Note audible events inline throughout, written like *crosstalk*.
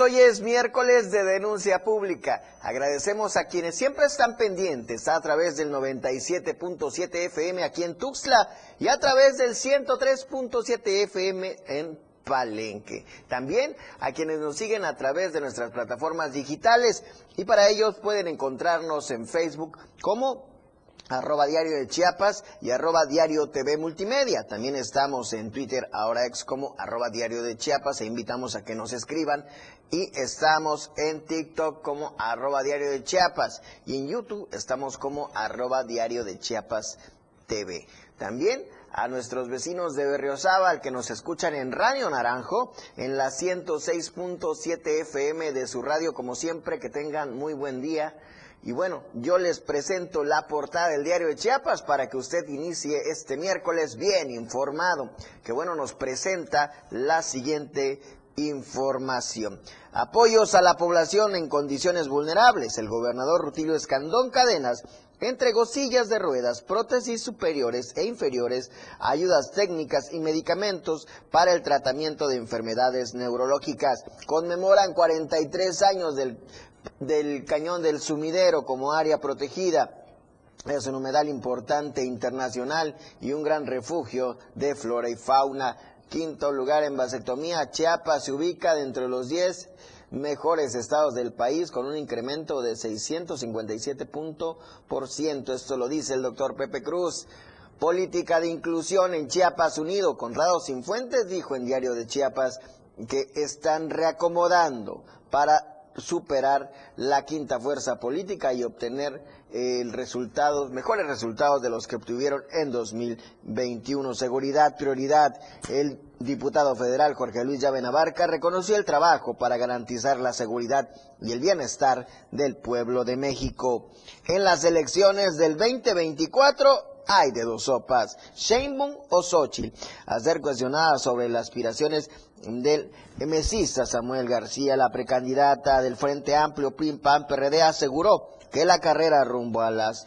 hoy es miércoles de denuncia pública. Agradecemos a quienes siempre están pendientes a través del 97.7 FM aquí en Tuxtla y a través del 103.7 FM en Palenque. También a quienes nos siguen a través de nuestras plataformas digitales y para ellos pueden encontrarnos en Facebook como arroba diario de Chiapas y arroba diario TV Multimedia. También estamos en Twitter, ahora ex como arroba diario de Chiapas e invitamos a que nos escriban. Y estamos en TikTok como arroba diario de Chiapas y en YouTube estamos como arroba diario de Chiapas TV. También a nuestros vecinos de Berriozábal que nos escuchan en Radio Naranjo, en la 106.7 FM de su radio, como siempre, que tengan muy buen día. Y bueno, yo les presento la portada del diario de Chiapas para que usted inicie este miércoles bien informado, que bueno, nos presenta la siguiente información. Apoyos a la población en condiciones vulnerables. El gobernador Rutilio Escandón Cadenas entregó sillas de ruedas, prótesis superiores e inferiores, ayudas técnicas y medicamentos para el tratamiento de enfermedades neurológicas. Conmemoran 43 años del, del cañón del sumidero como área protegida. Es un humedal importante internacional y un gran refugio de flora y fauna. Quinto lugar en vasectomía, Chiapas se ubica dentro de los 10 mejores estados del país con un incremento de 657%. Esto lo dice el doctor Pepe Cruz. Política de inclusión en Chiapas Unido. Conrado Fuentes dijo en Diario de Chiapas que están reacomodando para superar la quinta fuerza política y obtener eh, mejores resultados de los que obtuvieron en 2021. Seguridad, prioridad. El diputado federal Jorge Luis Llave Navarca reconoció el trabajo para garantizar la seguridad y el bienestar del pueblo de México. En las elecciones del 2024 hay de dos sopas, Sheinbaum o Xochitl, a ser cuestionada sobre las aspiraciones del mesista Samuel García, la precandidata del Frente Amplio PRIM PAN PRD aseguró que la carrera rumbo a las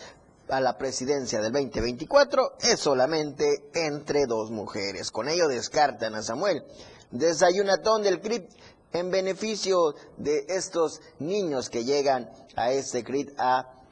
a la presidencia del 2024 es solamente entre dos mujeres. Con ello descartan a Samuel. Desayunatón del CRIP en beneficio de estos niños que llegan a este CRIP a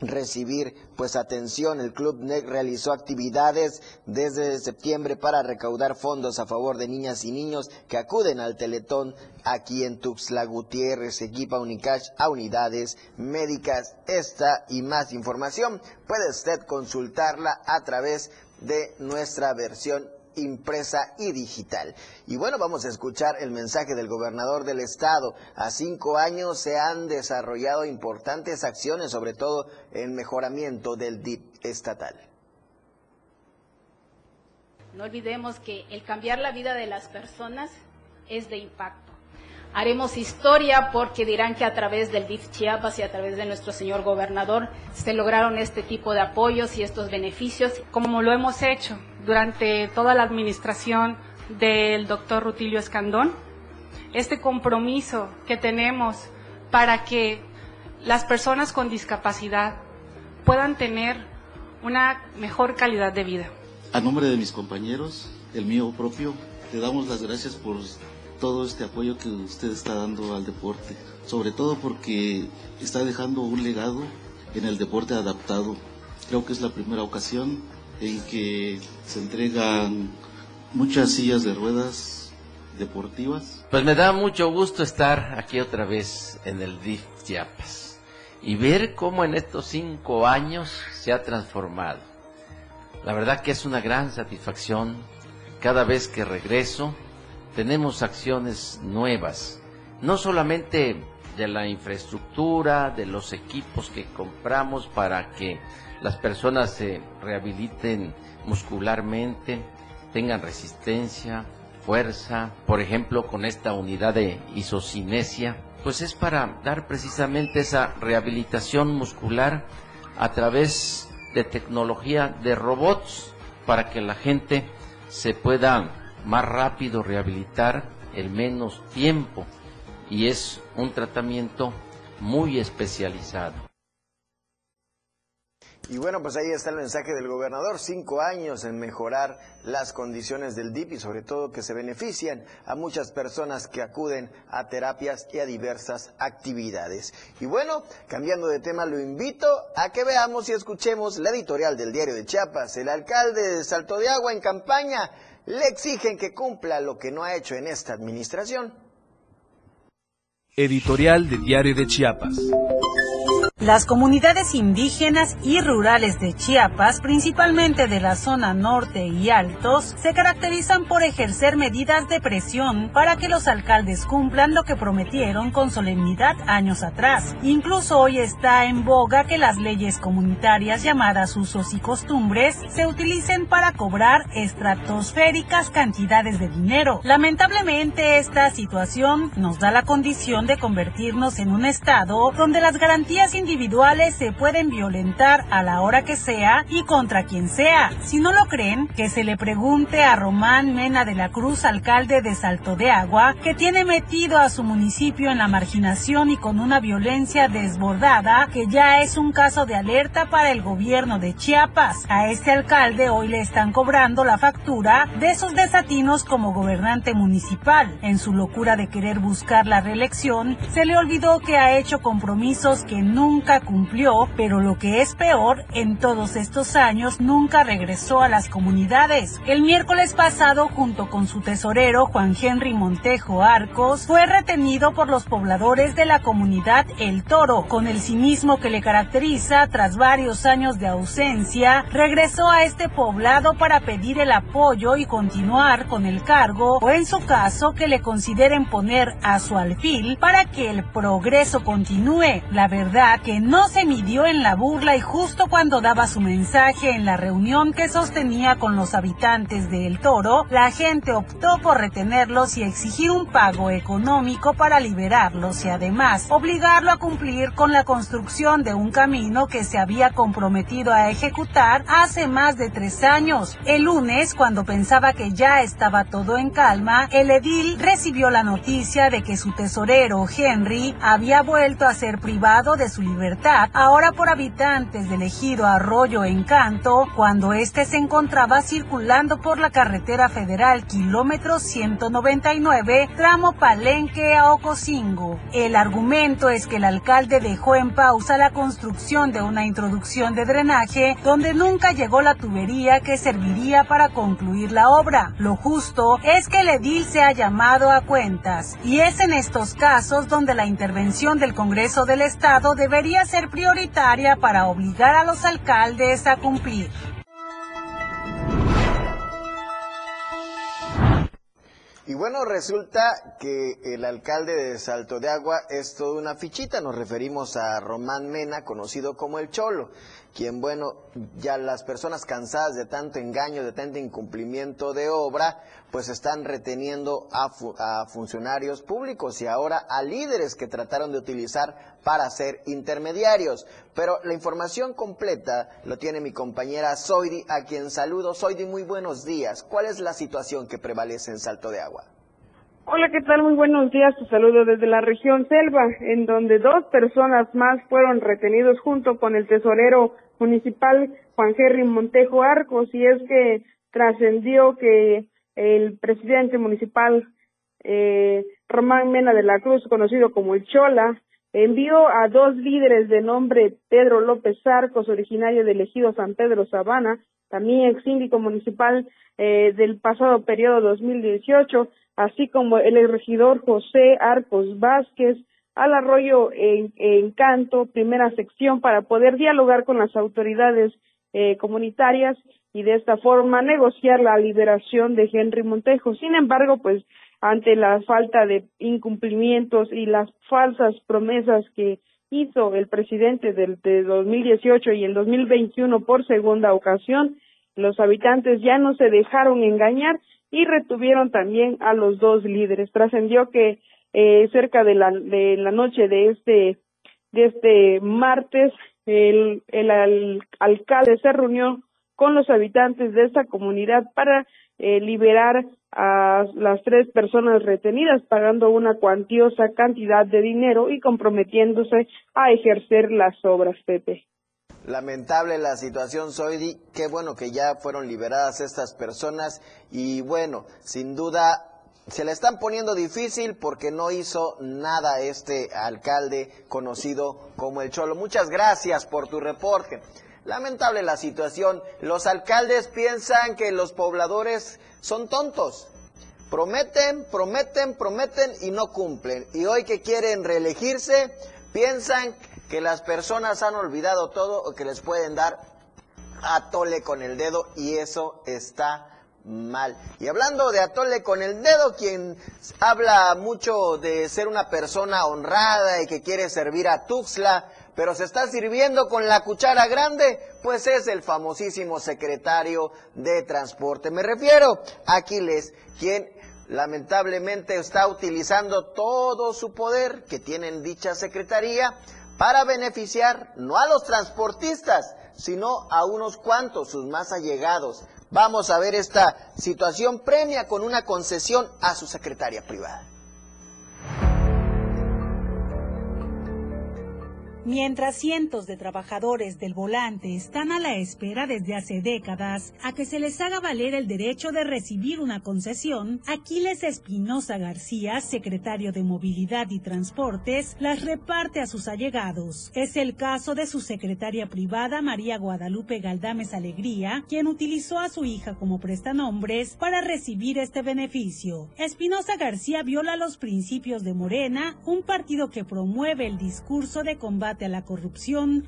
recibir pues atención. El Club NEC realizó actividades desde septiembre para recaudar fondos a favor de niñas y niños que acuden al Teletón aquí en Tuxtla Gutiérrez. Equipa Unicash a unidades médicas. Esta y más información puede usted consultarla a través de nuestra versión impresa y digital. Y bueno, vamos a escuchar el mensaje del gobernador del estado. A cinco años se han desarrollado importantes acciones, sobre todo en mejoramiento del DIP estatal. No olvidemos que el cambiar la vida de las personas es de impacto. Haremos historia porque dirán que a través del DIF Chiapas y a través de nuestro señor gobernador se lograron este tipo de apoyos y estos beneficios. Como lo hemos hecho durante toda la administración del doctor Rutilio Escandón, este compromiso que tenemos para que las personas con discapacidad puedan tener una mejor calidad de vida. A nombre de mis compañeros, el mío propio, te damos las gracias por todo este apoyo que usted está dando al deporte, sobre todo porque está dejando un legado en el deporte adaptado. Creo que es la primera ocasión en que se entregan muchas sillas de ruedas deportivas. Pues me da mucho gusto estar aquí otra vez en el DIF Chiapas y ver cómo en estos cinco años se ha transformado. La verdad que es una gran satisfacción cada vez que regreso tenemos acciones nuevas, no solamente de la infraestructura, de los equipos que compramos para que las personas se rehabiliten muscularmente, tengan resistencia, fuerza, por ejemplo, con esta unidad de isocinesia, pues es para dar precisamente esa rehabilitación muscular a través de tecnología de robots para que la gente se pueda más rápido rehabilitar el menos tiempo y es un tratamiento muy especializado. Y bueno, pues ahí está el mensaje del gobernador, cinco años en mejorar las condiciones del DIP y sobre todo que se benefician a muchas personas que acuden a terapias y a diversas actividades. Y bueno, cambiando de tema, lo invito a que veamos y escuchemos la editorial del diario de Chiapas. El alcalde de Salto de Agua en campaña le exigen que cumpla lo que no ha hecho en esta administración. Editorial del diario de Chiapas. Las comunidades indígenas y rurales de Chiapas, principalmente de la zona norte y altos, se caracterizan por ejercer medidas de presión para que los alcaldes cumplan lo que prometieron con solemnidad años atrás. Incluso hoy está en boga que las leyes comunitarias llamadas usos y costumbres se utilicen para cobrar estratosféricas cantidades de dinero. Lamentablemente esta situación nos da la condición de convertirnos en un estado donde las garantías individuales individuales se pueden violentar a la hora que sea y contra quien sea. Si no lo creen, que se le pregunte a Román Mena de la Cruz, alcalde de Salto de Agua, que tiene metido a su municipio en la marginación y con una violencia desbordada que ya es un caso de alerta para el gobierno de Chiapas. A este alcalde hoy le están cobrando la factura de sus desatinos como gobernante municipal. En su locura de querer buscar la reelección, se le olvidó que ha hecho compromisos que nunca cumplió, pero lo que es peor, en todos estos años nunca regresó a las comunidades. El miércoles pasado, junto con su tesorero Juan Henry Montejo Arcos, fue retenido por los pobladores de la comunidad El Toro. Con el cinismo que le caracteriza, tras varios años de ausencia, regresó a este poblado para pedir el apoyo y continuar con el cargo, o en su caso, que le consideren poner a su alfil para que el progreso continúe. La verdad que no se midió en la burla y justo cuando daba su mensaje en la reunión que sostenía con los habitantes de El Toro, la gente optó por retenerlos y exigir un pago económico para liberarlos y además obligarlo a cumplir con la construcción de un camino que se había comprometido a ejecutar hace más de tres años. El lunes, cuando pensaba que ya estaba todo en calma, el edil recibió la noticia de que su tesorero Henry había vuelto a ser privado de su libertad ahora por habitantes del ejido Arroyo Encanto, cuando éste se encontraba circulando por la carretera federal kilómetro 199, tramo Palenque a Ocosingo. El argumento es que el alcalde dejó en pausa la construcción de una introducción de drenaje donde nunca llegó la tubería que serviría para concluir la obra. Lo justo es que el edil se ha llamado a cuentas y es en estos casos donde la intervención del Congreso del Estado debería ser prioritaria para obligar a los alcaldes a cumplir. Y bueno, resulta que el alcalde de Salto de Agua es toda una fichita. Nos referimos a Román Mena, conocido como el Cholo quien, bueno, ya las personas cansadas de tanto engaño, de tanto incumplimiento de obra, pues están reteniendo a, funcionarios públicos y ahora a líderes que trataron de utilizar para ser intermediarios. Pero la información completa lo tiene mi compañera Zoidi, a quien saludo. Zoidi, muy buenos días. ¿Cuál es la situación que prevalece en Salto de Agua? Hola, ¿qué tal? Muy buenos días. Te saludo desde la región Selva, en donde dos personas más fueron retenidos junto con el tesorero municipal Juan Henry Montejo Arcos. Y es que trascendió que el presidente municipal eh, Román Mena de la Cruz, conocido como el Chola, envió a dos líderes de nombre Pedro López Arcos, originario del ejido San Pedro Sabana, también ex síndico municipal eh, del pasado periodo 2018, así como el regidor José Arcos Vázquez, al arroyo en, Encanto, primera sección, para poder dialogar con las autoridades eh, comunitarias y de esta forma negociar la liberación de Henry Montejo. Sin embargo, pues ante la falta de incumplimientos y las falsas promesas que hizo el presidente del de 2018 y el 2021 por segunda ocasión, los habitantes ya no se dejaron engañar y retuvieron también a los dos líderes. Trascendió que eh, cerca de la, de la noche de este, de este martes, el, el alcalde se reunió con los habitantes de esta comunidad para eh, liberar a las tres personas retenidas, pagando una cuantiosa cantidad de dinero y comprometiéndose a ejercer las obras, Pepe. Lamentable la situación, Zoidi. Qué bueno que ya fueron liberadas estas personas y bueno, sin duda se le están poniendo difícil porque no hizo nada este alcalde conocido como el Cholo. Muchas gracias por tu reporte. Lamentable la situación. Los alcaldes piensan que los pobladores son tontos. Prometen, prometen, prometen y no cumplen. Y hoy que quieren reelegirse, piensan que las personas han olvidado todo o que les pueden dar atole con el dedo y eso está mal. Y hablando de atole con el dedo, quien habla mucho de ser una persona honrada y que quiere servir a Tuxtla, pero se está sirviendo con la cuchara grande, pues es el famosísimo secretario de transporte. Me refiero a Aquiles, quien lamentablemente está utilizando todo su poder que tiene en dicha secretaría para beneficiar no a los transportistas, sino a unos cuantos, sus más allegados. Vamos a ver esta situación premia con una concesión a su secretaria privada. Mientras cientos de trabajadores del volante están a la espera desde hace décadas a que se les haga valer el derecho de recibir una concesión, Aquiles Espinosa García, secretario de Movilidad y Transportes, las reparte a sus allegados. Es el caso de su secretaria privada María Guadalupe Galdames Alegría, quien utilizó a su hija como prestanombres para recibir este beneficio. Espinosa García viola los principios de Morena, un partido que promueve el discurso de combate a la corrupción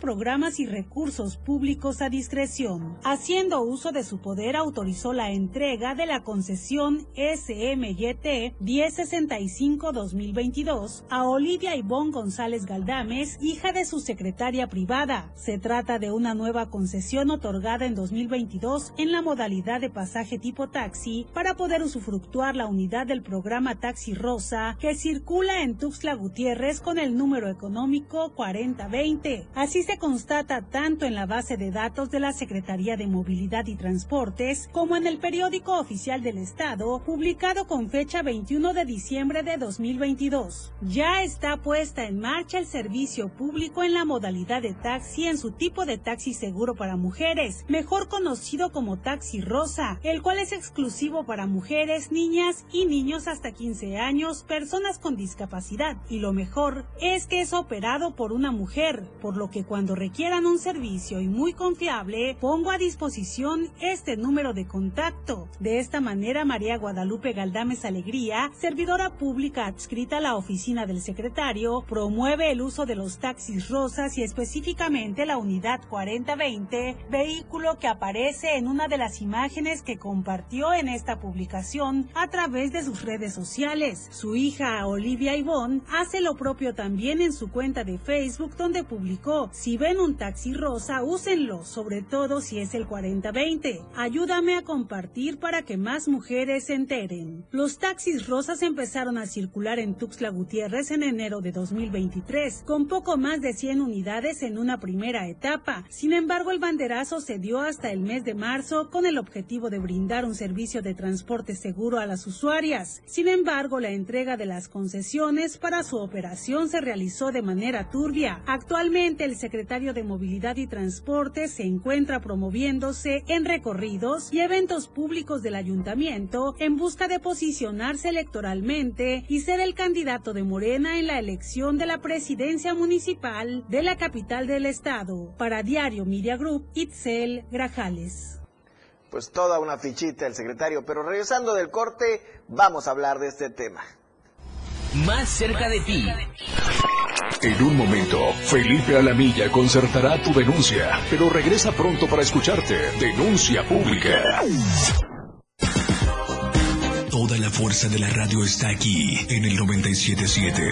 programas y recursos públicos a discreción. Haciendo uso de su poder, autorizó la entrega de la concesión SMYT 1065-2022 a Olivia Ivonne González Galdames, hija de su secretaria privada. Se trata de una nueva concesión otorgada en 2022 en la modalidad de pasaje tipo taxi para poder usufructuar la unidad del programa Taxi Rosa que circula en Tuxtla Gutiérrez con el número económico 4020. Así se constata tanto en la base de datos de la Secretaría de Movilidad y Transportes como en el periódico oficial del Estado, publicado con fecha 21 de diciembre de 2022. Ya está puesta en marcha el servicio público en la modalidad de taxi en su tipo de taxi seguro para mujeres, mejor conocido como taxi rosa, el cual es exclusivo para mujeres, niñas y niños hasta 15 años, personas con discapacidad. Y lo mejor es que es operado por una mujer, por lo que cuando requieran un servicio y muy confiable, pongo a disposición este número de contacto. De esta manera, María Guadalupe Galdames Alegría, servidora pública adscrita a la oficina del secretario, promueve el uso de los taxis rosas y específicamente la unidad 4020, vehículo que aparece en una de las imágenes que compartió en esta publicación a través de sus redes sociales. Su hija Olivia Ivonne hace lo propio también en su cuenta de Facebook donde publicó si ven un taxi rosa, úsenlo, sobre todo si es el 4020. Ayúdame a compartir para que más mujeres se enteren. Los taxis rosas empezaron a circular en Tuxtla Gutiérrez en enero de 2023, con poco más de 100 unidades en una primera etapa. Sin embargo, el banderazo se dio hasta el mes de marzo con el objetivo de brindar un servicio de transporte seguro a las usuarias. Sin embargo, la entrega de las concesiones para su operación se realizó de manera turbia. Actualmente, el secretario de Movilidad y Transporte se encuentra promoviéndose en recorridos y eventos públicos del ayuntamiento en busca de posicionarse electoralmente y ser el candidato de Morena en la elección de la presidencia municipal de la capital del estado. Para Diario Media Group, Itzel Grajales pues toda una fichita el secretario. Pero regresando del corte, vamos a hablar de este tema. Más cerca de ti. En un momento, Felipe Alamilla concertará tu denuncia, pero regresa pronto para escucharte. Denuncia pública. Toda la fuerza de la radio está aquí en el 977.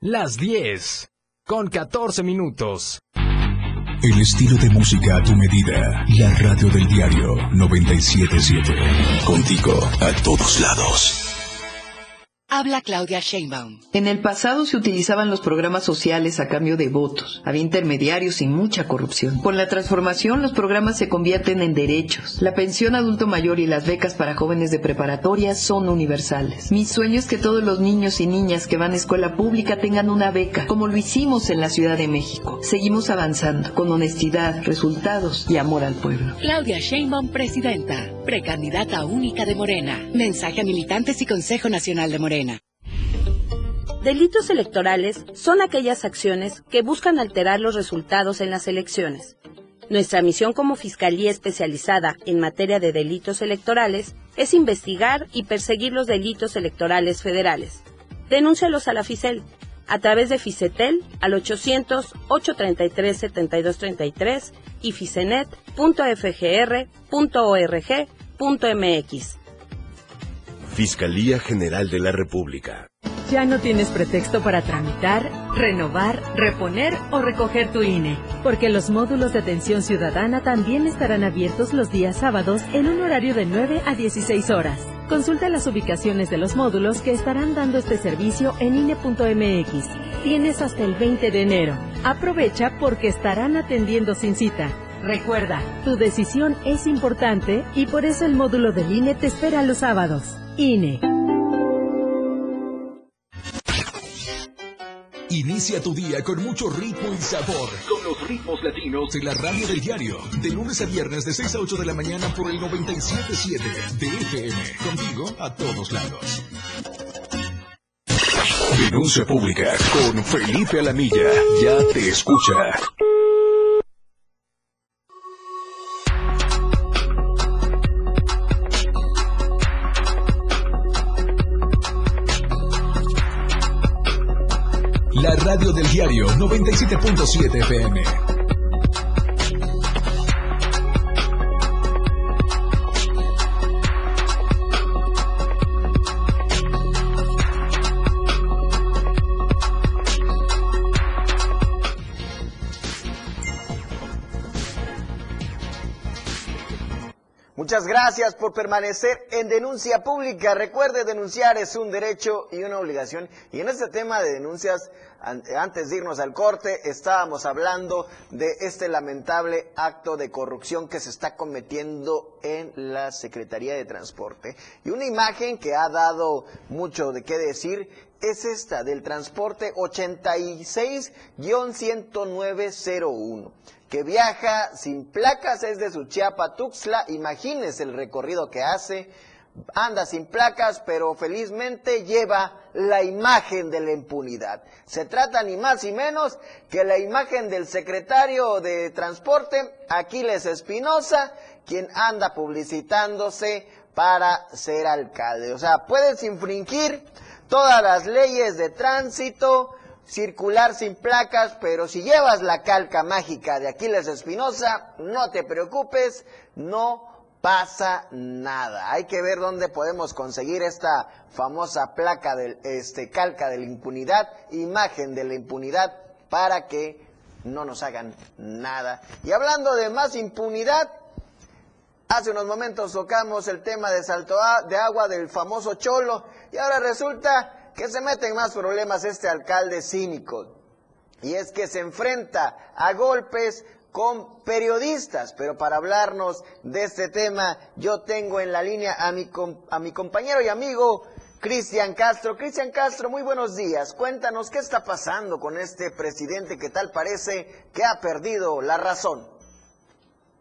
Las 10 con 14 minutos. El estilo de música a tu medida. La radio del diario 977. Contigo a todos lados. Habla Claudia Sheinbaum. En el pasado se utilizaban los programas sociales a cambio de votos. Había intermediarios y mucha corrupción. Con la transformación, los programas se convierten en derechos. La pensión adulto mayor y las becas para jóvenes de preparatoria son universales. Mi sueño es que todos los niños y niñas que van a escuela pública tengan una beca, como lo hicimos en la Ciudad de México. Seguimos avanzando, con honestidad, resultados y amor al pueblo. Claudia Sheinbaum, presidenta, precandidata única de Morena. Mensaje a militantes y Consejo Nacional de Morena. Delitos electorales son aquellas acciones que buscan alterar los resultados en las elecciones. Nuestra misión como Fiscalía especializada en materia de delitos electorales es investigar y perseguir los delitos electorales federales. Denúncialos a la FICEL a través de FICETEL al 800-833-7233 y ficenet.fgr.org.mx. Fiscalía General de la República. Ya no tienes pretexto para tramitar, renovar, reponer o recoger tu INE, porque los módulos de atención ciudadana también estarán abiertos los días sábados en un horario de 9 a 16 horas. Consulta las ubicaciones de los módulos que estarán dando este servicio en INE.mx. Tienes hasta el 20 de enero. Aprovecha porque estarán atendiendo sin cita. Recuerda, tu decisión es importante y por eso el módulo del INE te espera los sábados. INE. Inicia tu día con mucho ritmo y sabor. Con los ritmos latinos de la radio del diario. De lunes a viernes de 6 a 8 de la mañana por el 97.7 de FM. Contigo a todos lados. Denuncia pública con Felipe Alamilla. Ya te escucha. Diario 97.7 FM. Muchas gracias por permanecer en denuncia pública. Recuerde, denunciar es un derecho y una obligación. Y en este tema de denuncias, antes de irnos al corte, estábamos hablando de este lamentable acto de corrupción que se está cometiendo en la Secretaría de Transporte. Y una imagen que ha dado mucho de qué decir es esta del transporte 86-1901 que viaja sin placas, es de Suchiapa Tuxtla, imagínese el recorrido que hace, anda sin placas, pero felizmente lleva la imagen de la impunidad. Se trata ni más ni menos que la imagen del secretario de Transporte, Aquiles Espinosa, quien anda publicitándose para ser alcalde. O sea, puedes infringir todas las leyes de tránsito, circular sin placas, pero si llevas la calca mágica de Aquiles Espinosa, no te preocupes, no pasa nada. Hay que ver dónde podemos conseguir esta famosa placa del este calca de la impunidad, imagen de la impunidad para que no nos hagan nada. Y hablando de más impunidad, hace unos momentos tocamos el tema de salto de agua del famoso Cholo y ahora resulta que se mete en más problemas este alcalde cínico. Y es que se enfrenta a golpes con periodistas, pero para hablarnos de este tema yo tengo en la línea a mi, a mi compañero y amigo Cristian Castro. Cristian Castro, muy buenos días. Cuéntanos qué está pasando con este presidente que tal parece que ha perdido la razón.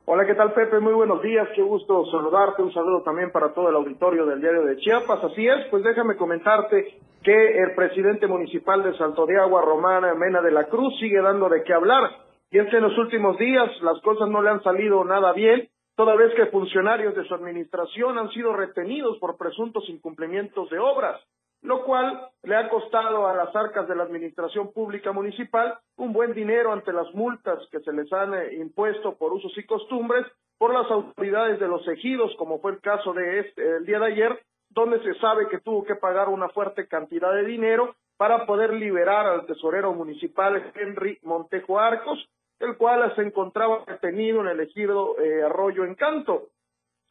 Hola, ¿qué tal Pepe? Muy buenos días, qué gusto saludarte, un saludo también para todo el auditorio del diario de Chiapas. Así es, pues déjame comentarte que el presidente municipal de Salto de Agua, Román Mena de la Cruz, sigue dando de qué hablar. Que en los últimos días las cosas no le han salido nada bien, toda vez que funcionarios de su administración han sido retenidos por presuntos incumplimientos de obras lo cual le ha costado a las arcas de la Administración Pública Municipal un buen dinero ante las multas que se les han eh, impuesto por usos y costumbres por las autoridades de los ejidos, como fue el caso de este, el día de ayer, donde se sabe que tuvo que pagar una fuerte cantidad de dinero para poder liberar al tesorero municipal Henry Montejo Arcos, el cual se encontraba detenido en el ejido eh, Arroyo Encanto.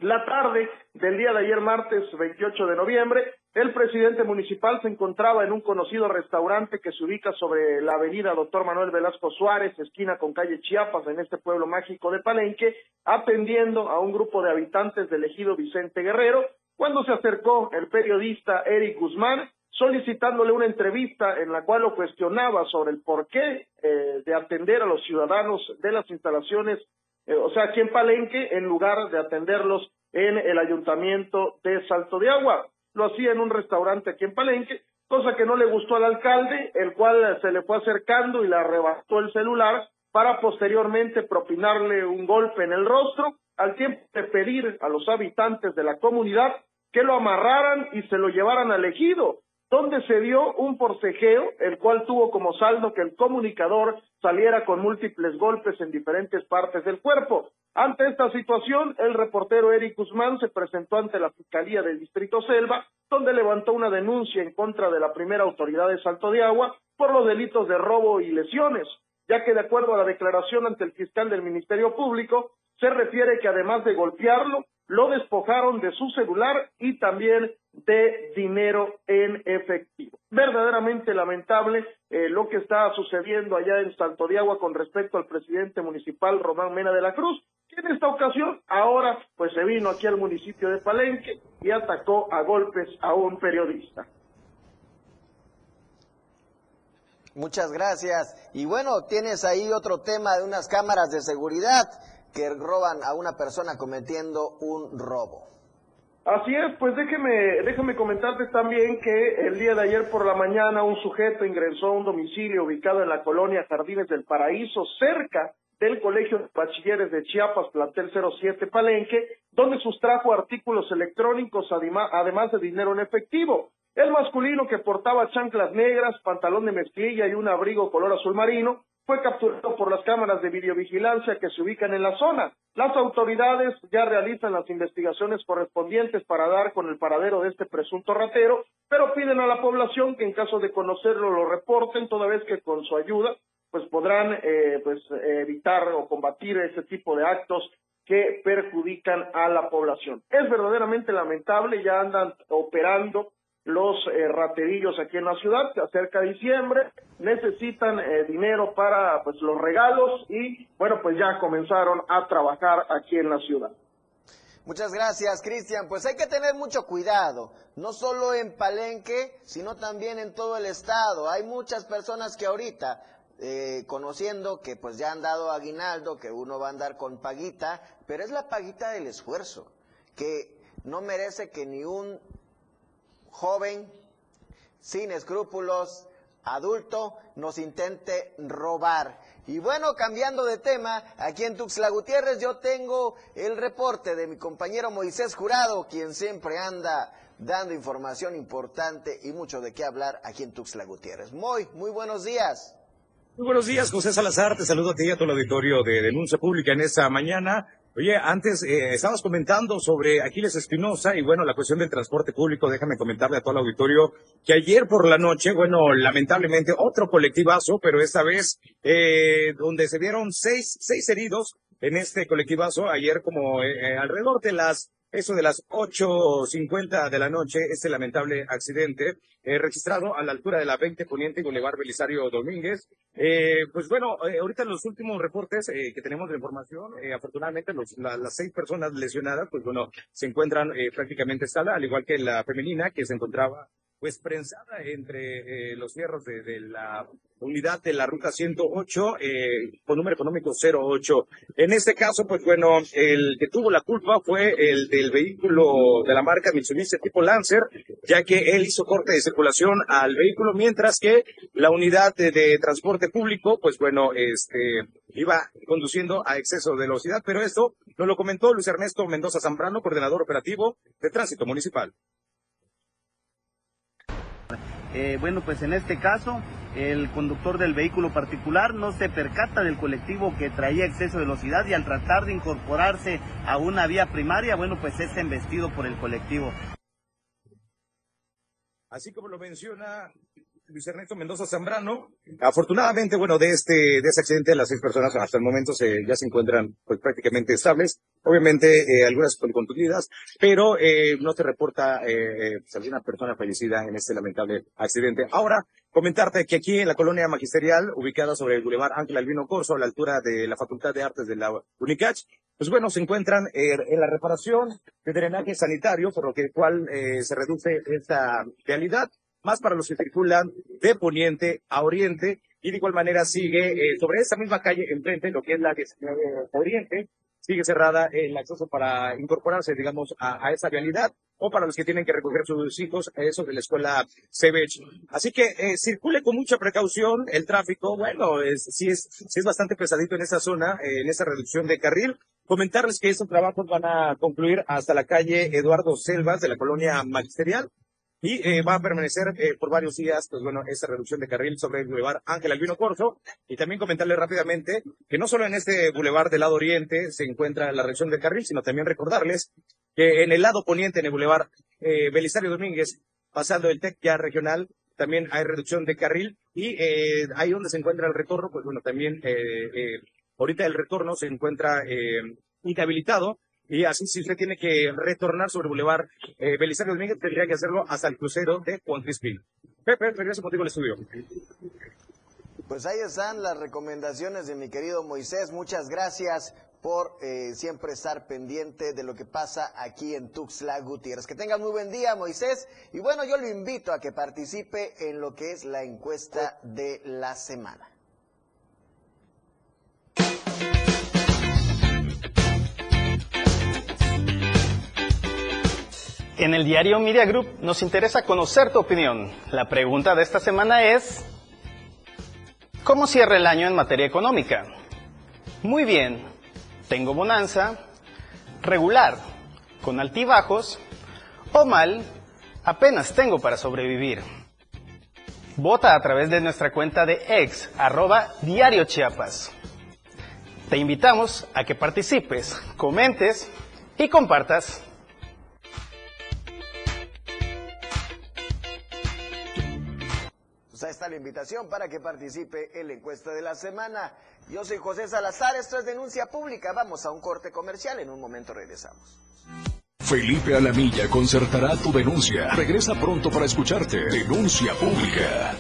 La tarde del día de ayer, martes 28 de noviembre, El presidente municipal se encontraba en un conocido restaurante que se ubica sobre la avenida Doctor Manuel Velasco Suárez, esquina con calle Chiapas, en este pueblo mágico de Palenque, atendiendo a un grupo de habitantes del ejido Vicente Guerrero, cuando se acercó el periodista Eric Guzmán, solicitándole una entrevista en la cual lo cuestionaba sobre el porqué eh, de atender a los ciudadanos de las instalaciones, eh, o sea, aquí en Palenque, en lugar de atenderlos en el ayuntamiento de Salto de Agua. Lo hacía en un restaurante aquí en Palenque, cosa que no le gustó al alcalde, el cual se le fue acercando y le arrebató el celular para posteriormente propinarle un golpe en el rostro, al tiempo de pedir a los habitantes de la comunidad que lo amarraran y se lo llevaran al ejido, donde se dio un forcejeo, el cual tuvo como saldo que el comunicador saliera con múltiples golpes en diferentes partes del cuerpo. Ante esta situación, el reportero Eric Guzmán se presentó ante la Fiscalía del Distrito Selva, donde levantó una denuncia en contra de la primera autoridad de Salto de Agua por los delitos de robo y lesiones, ya que de acuerdo a la declaración ante el fiscal del Ministerio Público, se refiere que además de golpearlo, lo despojaron de su celular y también de dinero en efectivo. Verdaderamente lamentable eh, lo que está sucediendo allá en Santo de Agua con respecto al presidente municipal Román Mena de la Cruz, que en esta ocasión ahora pues se vino aquí al municipio de Palenque y atacó a golpes a un periodista. Muchas gracias. Y bueno, tienes ahí otro tema de unas cámaras de seguridad que roban a una persona cometiendo un robo. Así es, pues déjeme, déjeme comentarte también que el día de ayer por la mañana un sujeto ingresó a un domicilio ubicado en la colonia Jardines del Paraíso, cerca del Colegio de Bachilleres de Chiapas, plantel 07 Palenque, donde sustrajo artículos electrónicos además de dinero en efectivo. El masculino que portaba chanclas negras, pantalón de mezclilla y un abrigo color azul marino fue capturado por las cámaras de videovigilancia que se ubican en la zona. Las autoridades ya realizan las investigaciones correspondientes para dar con el paradero de este presunto ratero, pero piden a la población que en caso de conocerlo lo reporten, toda vez que con su ayuda pues podrán eh, pues evitar o combatir ese tipo de actos que perjudican a la población. Es verdaderamente lamentable, ya andan operando los eh, raterillos aquí en la ciudad, se acerca diciembre, necesitan eh, dinero para pues los regalos y bueno, pues ya comenzaron a trabajar aquí en la ciudad. Muchas gracias, Cristian. Pues hay que tener mucho cuidado, no solo en Palenque, sino también en todo el estado. Hay muchas personas que ahorita, eh, conociendo que pues ya han dado aguinaldo, que uno va a andar con paguita, pero es la paguita del esfuerzo, que no merece que ni un joven, sin escrúpulos, adulto, nos intente robar. Y bueno, cambiando de tema, aquí en Tuxtla Gutiérrez yo tengo el reporte de mi compañero Moisés Jurado, quien siempre anda dando información importante y mucho de qué hablar aquí en Tuxtla Gutiérrez. Muy, muy buenos días. Muy buenos días, José Salazar. Te saludo a ti y a todo el auditorio de Denuncia Pública en esta mañana. Oye, antes eh, comentando sobre Aquiles Espinosa y bueno, la cuestión del transporte público. Déjame comentarle a todo el auditorio que ayer por la noche, bueno, lamentablemente otro colectivazo, pero esta vez eh, donde se vieron seis, seis heridos en este colectivazo ayer como eh, eh alrededor de las eso de las 8.50 de la noche, este lamentable accidente eh, registrado a la altura de la 20 Poniente y Belisario Domínguez. Eh, pues bueno, eh, ahorita los últimos reportes eh, que tenemos de información, afortunadamente los, la, las seis personas lesionadas, pues bueno, se encuentran prácticamente sala, al igual que la femenina que se encontraba pues prensada entre los fierros de, de la unidad de la ruta 108 eh, con número económico 08. En este caso, pues bueno, el que tuvo la culpa fue el del vehículo de la marca Mitsubishi tipo Lancer, ya que él hizo corte de circulación al vehículo, mientras que la unidad de, de transporte público, pues bueno, este iba conduciendo a exceso de velocidad, pero esto nos lo comentó Luis Ernesto Mendoza Zambrano, coordinador operativo de tránsito municipal. Eh, bueno, pues en este caso, el conductor del vehículo particular no se percata del colectivo que traía exceso de velocidad y al tratar de incorporarse a una vía primaria, bueno, pues es embestido por el colectivo. Así como lo menciona Luis Ernesto Mendoza Zambrano. Afortunadamente, bueno, de este, de ese accidente, las seis personas hasta el momento se, ya se encuentran pues prácticamente estables. Obviamente, eh, algunas contundidas, pero eh, no se reporta eh, pues, persona fallecida en este lamentable accidente. Ahora, comentarte que aquí en la colonia magisterial, ubicada sobre el Boulevard Ángel Albino Corso, a la altura de la Facultad de Artes de la UNICACH, pues bueno, se encuentran en la reparación de drenaje sanitario, por lo que cual se reduce esta realidad más para los que circulan de poniente a oriente y de igual manera sigue eh, sobre esa misma calle enfrente, lo que es la 19 oriente, sigue cerrada el acceso para incorporarse, digamos, a, esa realidad o para los que tienen que recoger sus hijos, eso de la escuela Cebech. Así que eh, circule con mucha precaución el tráfico. Bueno, es, sí, es, sí es bastante pesadito en esa zona, en esa reducción de carril. Comentarles que estos trabajos van a concluir hasta la calle Eduardo Selvas de la colonia magisterial y eh, va a permanecer eh, por varios días, pues bueno, esta reducción de carril sobre el Boulevard Ángel Albino Corso. Y también comentarle rápidamente que no solo en este Boulevard del lado oriente se encuentra la reducción de carril, sino también recordarles que en el lado poniente, en el Boulevard eh, Belisario Domínguez, pasando el TEC ya regional, también hay reducción de carril. Y eh, ahí donde se encuentra el retorno, pues bueno, también eh, ahorita el retorno se encuentra inhabilitado y así, si usted tiene que retornar sobre Boulevard eh, Belisario Domínguez, tendría que hacerlo hasta el crucero de Juan Crispín. Pepe, regreso contigo al estudio. Pues ahí están las recomendaciones de mi querido Moisés. Muchas gracias por eh, siempre estar pendiente de lo que pasa aquí en Tuxtla Gutiérrez. Que tengan muy buen día, Moisés. Y bueno, yo lo invito a que participe en lo que es la encuesta de la semana. En el diario Media Group nos interesa conocer tu opinión. La pregunta de esta semana es, ¿cómo cierra el año en materia económica? Muy bien, tengo bonanza, regular, con altibajos, o mal, apenas tengo para sobrevivir. Vota a través de nuestra cuenta de ex, arroba diario Chiapas. Te invitamos a que participes, comentes y compartas Pues ahí está la invitación para que participe en la encuesta de la semana. Yo soy José Salazar, esto es Denuncia Pública. Vamos a un corte comercial, en un momento regresamos. Felipe Alamilla concertará tu denuncia. Regresa pronto para escucharte. Denuncia Pública.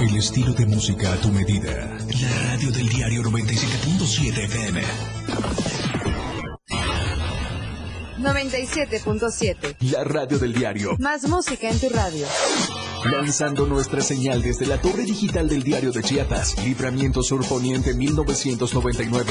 El estilo de música a tu medida. La radio del diario 97.7 FM. 97.7. La radio del diario. Más música en tu radio. Lanzando nuestra señal desde la torre digital del diario de Chiapas, Libramiento Sur Poniente 1999.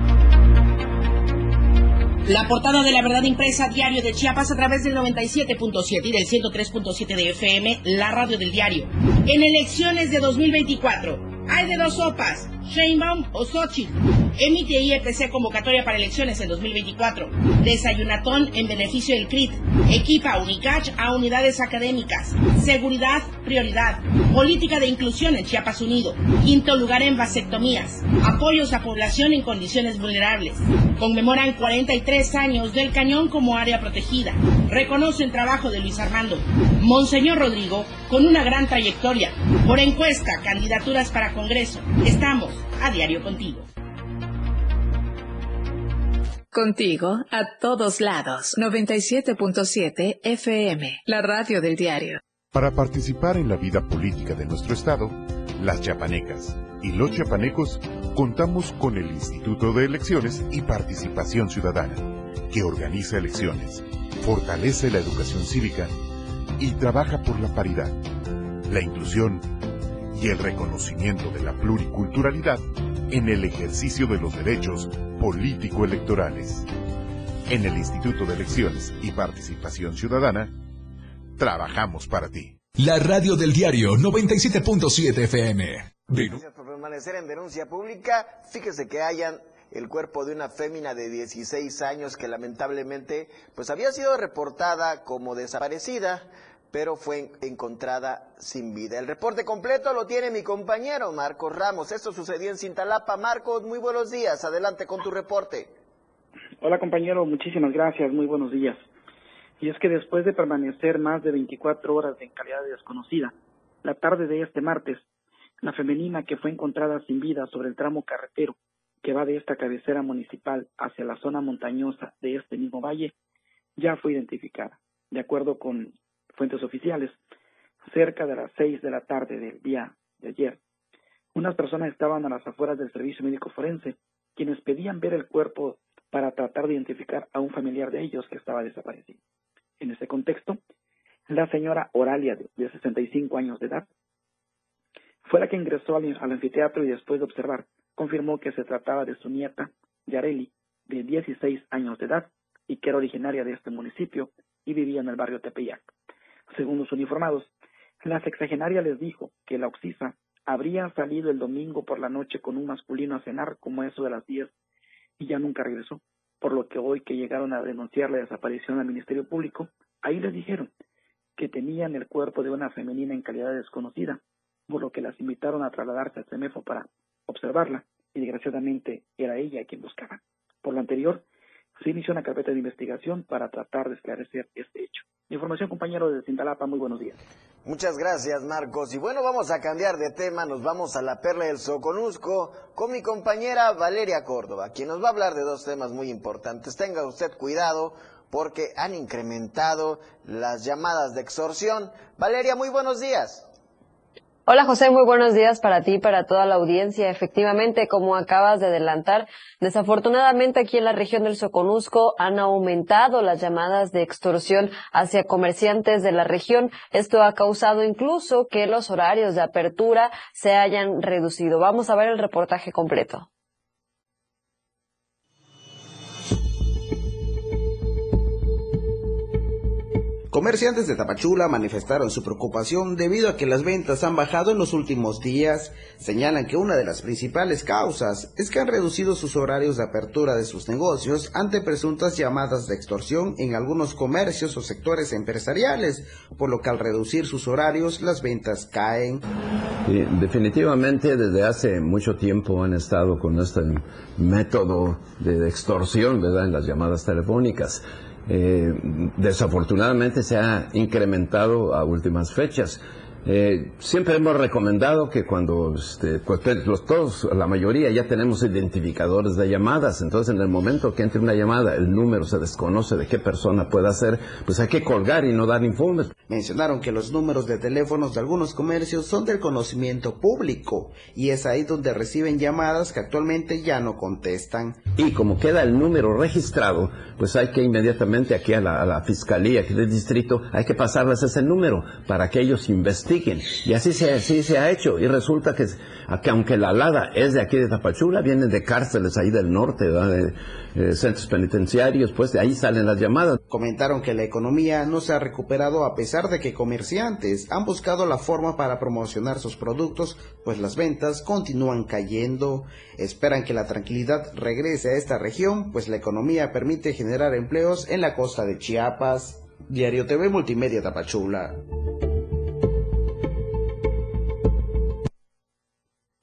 La portada de la verdad impresa diario de Chiapas a través del 97.7 y del 103.7 de FM, la radio del diario. En elecciones de 2024, hay de dos sopas, Sheinbaum o Xochitl. Emite IEPC convocatoria para elecciones en 2024. Desayunatón en beneficio del CRIT. Equipa Unicach a unidades académicas. Seguridad, prioridad. Política de inclusión en Chiapas Unido. Quinto lugar en vasectomías. Apoyos a población en condiciones vulnerables. Conmemoran 43 años del cañón como área protegida. Reconocen trabajo de Luis Armando. Monseñor Rodrigo, con una gran trayectoria. Por encuesta, candidaturas para Congreso. Estamos a diario contigo. Contigo a todos lados. 97.7 FM, la radio del diario. Para participar en la vida política de nuestro Estado, las chapanecas y los chapanecos contamos con el Instituto de Elecciones y Participación Ciudadana, que organiza elecciones, fortalece la educación cívica y trabaja por la paridad, la inclusión y el reconocimiento de la pluriculturalidad en el ejercicio de los derechos político-electorales. En el Instituto de Elecciones y Participación Ciudadana, trabajamos para ti. La radio del diario 97.7 FM. Gracias por permanecer en denuncia pública. Fíjese que hayan el cuerpo de una fémina de 16 años que lamentablemente pues había sido reportada como desaparecida, pero fue encontrada sin vida. El reporte completo lo tiene mi compañero Marcos Ramos. Esto sucedió en Cintalapa. Marcos, muy buenos días. Adelante con tu reporte. Hola compañero, muchísimas gracias. Muy buenos días. Y es que después de permanecer más de 24 horas en calidad de desconocida, la tarde de este martes, la femenina que fue encontrada sin vida sobre el tramo carretero que va de esta cabecera municipal hacia la zona montañosa de este mismo valle ya fue identificada. De acuerdo con fuentes oficiales, cerca de las seis de la tarde del día de ayer, unas personas estaban a las afueras del servicio médico forense, quienes pedían ver el cuerpo para tratar de identificar a un familiar de ellos que estaba desaparecido. En ese contexto, la señora Oralia, de 65 años de edad, fue la que ingresó al, anfiteatro y después de observar, confirmó que se trataba de su nieta, Yareli, de 16 años de edad y que era originaria de este municipio y vivía en el barrio Tepeyac. Según los uniformados, la sexagenaria les dijo que la Oxisa habría salido el domingo por la noche con un masculino a cenar como eso de las 10 y ya nunca regresó, por lo que hoy que llegaron a denunciar la desaparición al Ministerio Público, ahí les dijeron que tenían el cuerpo de una femenina en calidad desconocida por lo que las invitaron a trasladarse al CEMEFO para observarla y desgraciadamente era ella quien buscaba. Por lo anterior, se inició una carpeta de investigación para tratar de esclarecer este hecho. Información, compañero de Cintalapa, muy buenos días. Muchas gracias, Marcos. Y bueno, vamos a cambiar de tema, nos vamos a la perla del Soconusco con mi compañera Valeria Córdoba, quien nos va a hablar de dos temas muy importantes. Tenga usted cuidado porque han incrementado las llamadas de extorsión. Valeria, muy buenos días. Hola José, muy buenos días para ti y para toda la audiencia. Efectivamente, como acabas de adelantar, desafortunadamente aquí en la región del Soconusco han aumentado las llamadas de extorsión hacia comerciantes de la región. Esto ha causado incluso que los horarios de apertura se hayan reducido. Vamos a ver el reportaje completo. Comerciantes de Tapachula manifestaron su preocupación debido a que las ventas han bajado en los últimos días. Señalan que una de las principales causas es que han reducido sus horarios de apertura de sus negocios ante presuntas llamadas de extorsión en algunos comercios o sectores empresariales, por lo que al reducir sus horarios las ventas caen. definitivamente desde hace mucho tiempo han estado con este método de extorsión, ¿verdad?, en las llamadas telefónicas. Eh, desafortunadamente se ha incrementado a últimas fechas. Eh, siempre hemos recomendado que cuando este, pues, los, todos, la mayoría ya tenemos identificadores de llamadas, entonces en el momento que entre una llamada, el número se desconoce de qué persona pueda ser, pues hay que colgar y no dar informes. Mencionaron que los números de teléfonos de algunos comercios son del conocimiento público y es ahí donde reciben llamadas que actualmente ya no contestan. Y como queda el número registrado, pues hay que inmediatamente aquí a la, a la fiscalía aquí del distrito, hay que pasarles ese número para que ellos investiguen y así se, así se ha hecho. Y resulta que, aunque la alada es de aquí de Tapachula, vienen de cárceles ahí del norte, de eh, centros penitenciarios, pues de ahí salen las llamadas. Comentaron que la economía no se ha recuperado a pesar de que comerciantes han buscado la forma para promocionar sus productos, pues las ventas continúan cayendo. Esperan que la tranquilidad regrese a esta región, pues la economía permite generar empleos en la costa de Chiapas. Diario TV Multimedia Tapachula.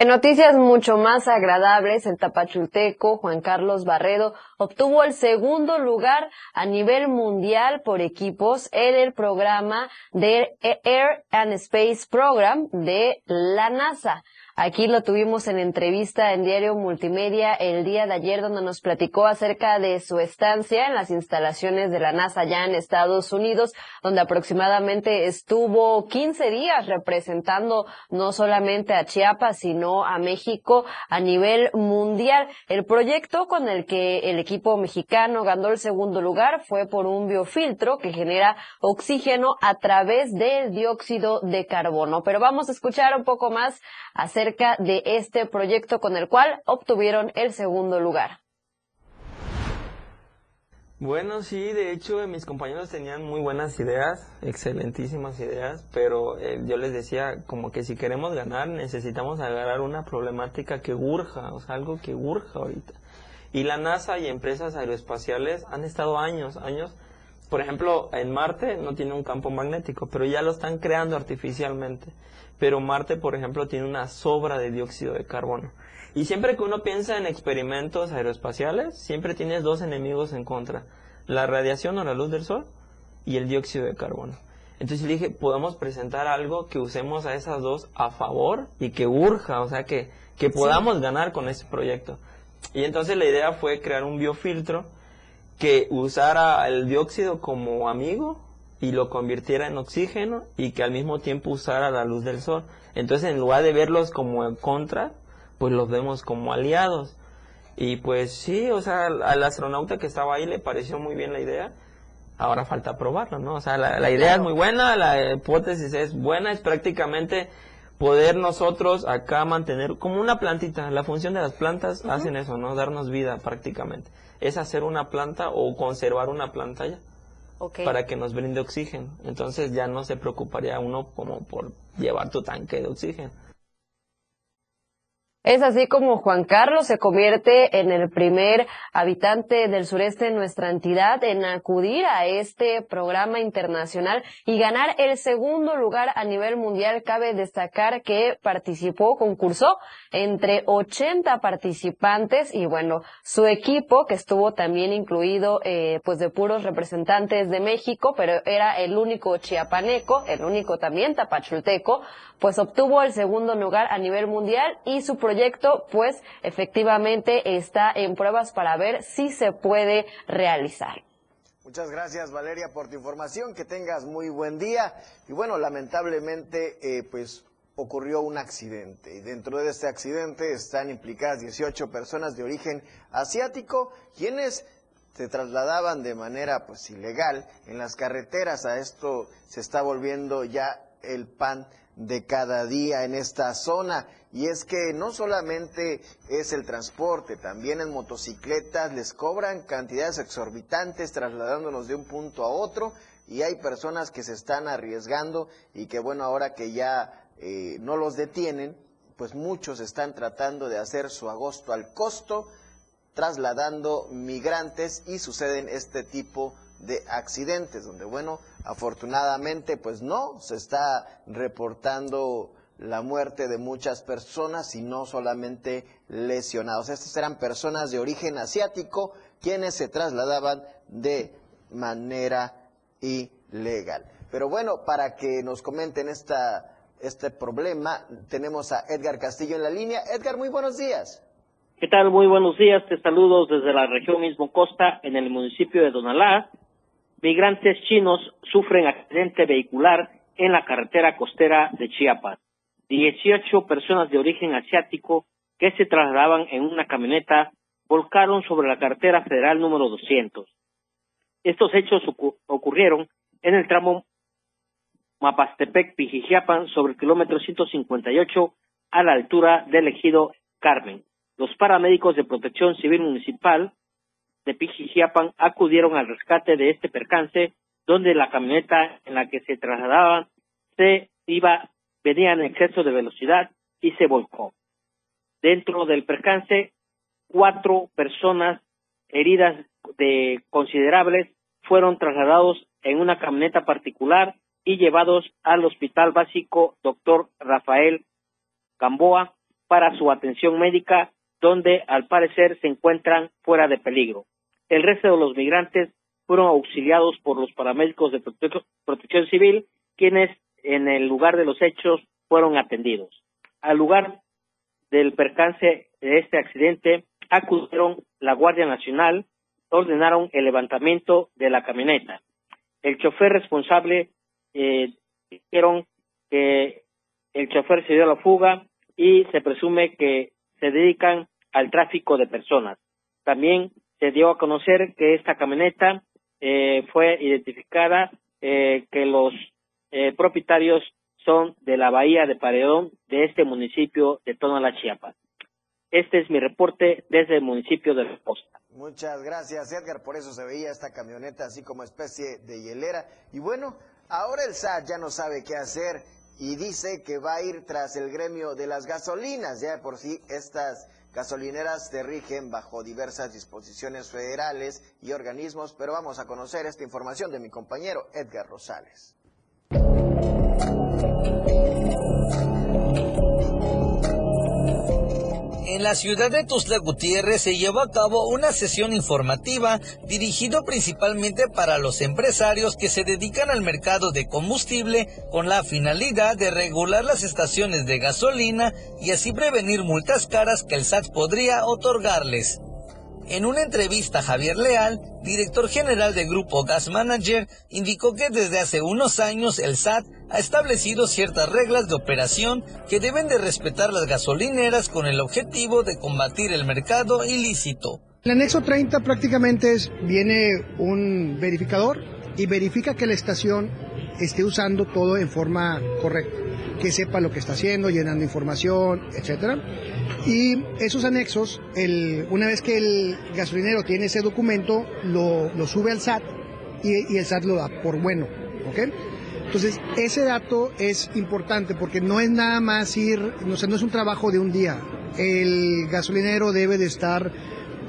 En noticias mucho más agradables, el tapachulteco Juan Carlos Barredo obtuvo el segundo lugar a nivel mundial por equipos en el programa de Air and Space Program de la NASA. Aquí lo tuvimos en entrevista en Diario Multimedia el día de ayer donde nos platicó acerca de su estancia en las instalaciones de la NASA ya en Estados Unidos, donde aproximadamente estuvo 15 días representando no solamente a Chiapas, sino a México a nivel mundial. El proyecto con el que el equipo mexicano ganó el segundo lugar fue por un biofiltro que genera oxígeno a través del dióxido de carbono. Pero vamos a escuchar un poco más acerca de este proyecto con el cual obtuvieron el segundo lugar. Bueno, sí, de hecho mis compañeros tenían muy buenas ideas, excelentísimas ideas, pero eh, yo les decía como que si queremos ganar necesitamos agarrar una problemática que urja, o sea, algo que urja ahorita. Y la NASA y empresas aeroespaciales han estado años, años, por ejemplo, en Marte no tiene un campo magnético, pero ya lo están creando artificialmente. Pero Marte, por ejemplo, tiene una sobra de dióxido de carbono. Y siempre que uno piensa en experimentos aeroespaciales, siempre tienes dos enemigos en contra. La radiación o la luz del sol y el dióxido de carbono. Entonces dije, podemos presentar algo que usemos a esas dos a favor y que urja, o sea, que, que podamos ganar con este proyecto. Y entonces la idea fue crear un biofiltro que usara el dióxido como amigo y lo convirtiera en oxígeno y que al mismo tiempo usara la luz del sol. Entonces en lugar de verlos como en contra, pues los vemos como aliados. Y pues sí, o sea, al astronauta que estaba ahí le pareció muy bien la idea. Ahora falta probarlo, ¿no? O sea, la, idea es muy buena, la hipótesis es buena, es prácticamente poder nosotros acá mantener como una plantita. La función de las plantas hacen eso, ¿no? Darnos vida prácticamente. Es hacer una planta o conservar una planta ya. Para que nos brinde oxígeno. Entonces ya no se preocuparía uno como por llevar tu tanque de oxígeno. Es así como Juan Carlos se convierte en el primer habitante del sureste de nuestra entidad en acudir a este programa internacional y ganar el segundo lugar a nivel mundial. Cabe destacar que participó, concursó entre 80 participantes y bueno, su equipo que estuvo también incluido eh, pues de puros representantes de México, pero era el único chiapaneco, el único también tapachulteco, pues obtuvo el segundo lugar a nivel mundial y su proyecto pues efectivamente está en pruebas para ver si se puede realizar. Muchas gracias Valeria por tu información, que tengas muy buen día. Y bueno, lamentablemente eh, pues ocurrió un accidente y dentro de este accidente están implicadas 18 personas de origen asiático quienes se trasladaban de manera pues ilegal en las carreteras. A esto se está volviendo ya el pan de cada día en esta zona. Y es que no solamente es el transporte, también en motocicletas les cobran cantidades exorbitantes trasladándonos de un punto a otro y hay personas que se están arriesgando y que bueno, ahora que ya eh, no los detienen, pues muchos están tratando de hacer su agosto al costo, trasladando migrantes y suceden este tipo de accidentes, donde bueno, afortunadamente pues no se está reportando la muerte de muchas personas, sino solamente lesionados. Estas eran personas de origen asiático quienes se trasladaban de manera ilegal. Pero bueno, para que nos comenten esta, este problema, tenemos a Edgar Castillo en la línea. Edgar, muy buenos días. ¿Qué tal? Muy buenos días. Te saludo desde la región mismo Costa, en el municipio de Donalá migrantes chinos sufren accidente vehicular en la carretera costera de Chiapas. 18 personas de origen asiático que se trasladaban en una camioneta volcaron sobre la carretera federal número 200. Estos hechos ocurrieron en el tramo Mapastepec-Pijijiapan sobre el kilómetro 158 a la altura del ejido Carmen. Los paramédicos de protección civil municipal de Pijijiapan acudieron al rescate de este percance, donde la camioneta en la que se trasladaban se iba, venía en exceso de velocidad y se volcó. Dentro del percance, cuatro personas heridas de considerables fueron trasladados en una camioneta particular y llevados al Hospital Básico Dr. Rafael Gamboa para su atención médica, donde al parecer se encuentran fuera de peligro. El resto de los migrantes fueron auxiliados por los paramédicos de protección civil, quienes en el lugar de los hechos fueron atendidos. Al lugar del percance de este accidente acudieron la Guardia Nacional, ordenaron el levantamiento de la camioneta. El chofer responsable eh, dijeron que el chofer se dio a la fuga y se presume que se dedican al tráfico de personas. También se dio a conocer que esta camioneta eh, fue identificada, eh, que los eh, propietarios son de la bahía de Paredón de este municipio de Tonalá, Chiapas. Este es mi reporte desde el municipio de La Costa. Muchas gracias, Edgar. Por eso se veía esta camioneta así como especie de hielera. Y bueno, ahora el SAT ya no sabe qué hacer y dice que va a ir tras el gremio de las gasolinas. Ya de por sí estas gasolineras se rigen bajo diversas disposiciones federales y organismos, pero vamos a conocer esta información de mi compañero Edgar Rosales. En la ciudad de Tuzla Gutiérrez se llevó a cabo una sesión informativa dirigido principalmente para los empresarios que se dedican al mercado de combustible con la finalidad de regular las estaciones de gasolina y así prevenir multas caras que el SAT podría otorgarles. En una entrevista, Javier Leal, director general del grupo Gas Manager, indicó que desde hace unos años el SAT ha establecido ciertas reglas de operación que deben de respetar las gasolineras con el objetivo de combatir el mercado ilícito. El anexo 30 prácticamente es, viene un verificador y verifica que la estación esté usando todo en forma correcta, que sepa lo que está haciendo, llenando información, etcétera. Y esos anexos, el, una vez que el gasolinero tiene ese documento, lo, lo sube al SAT y, el SAT lo da por bueno. ¿ok? Entonces, ese dato es importante porque no es nada más ir, no, no es un trabajo de un día. El gasolinero debe de estar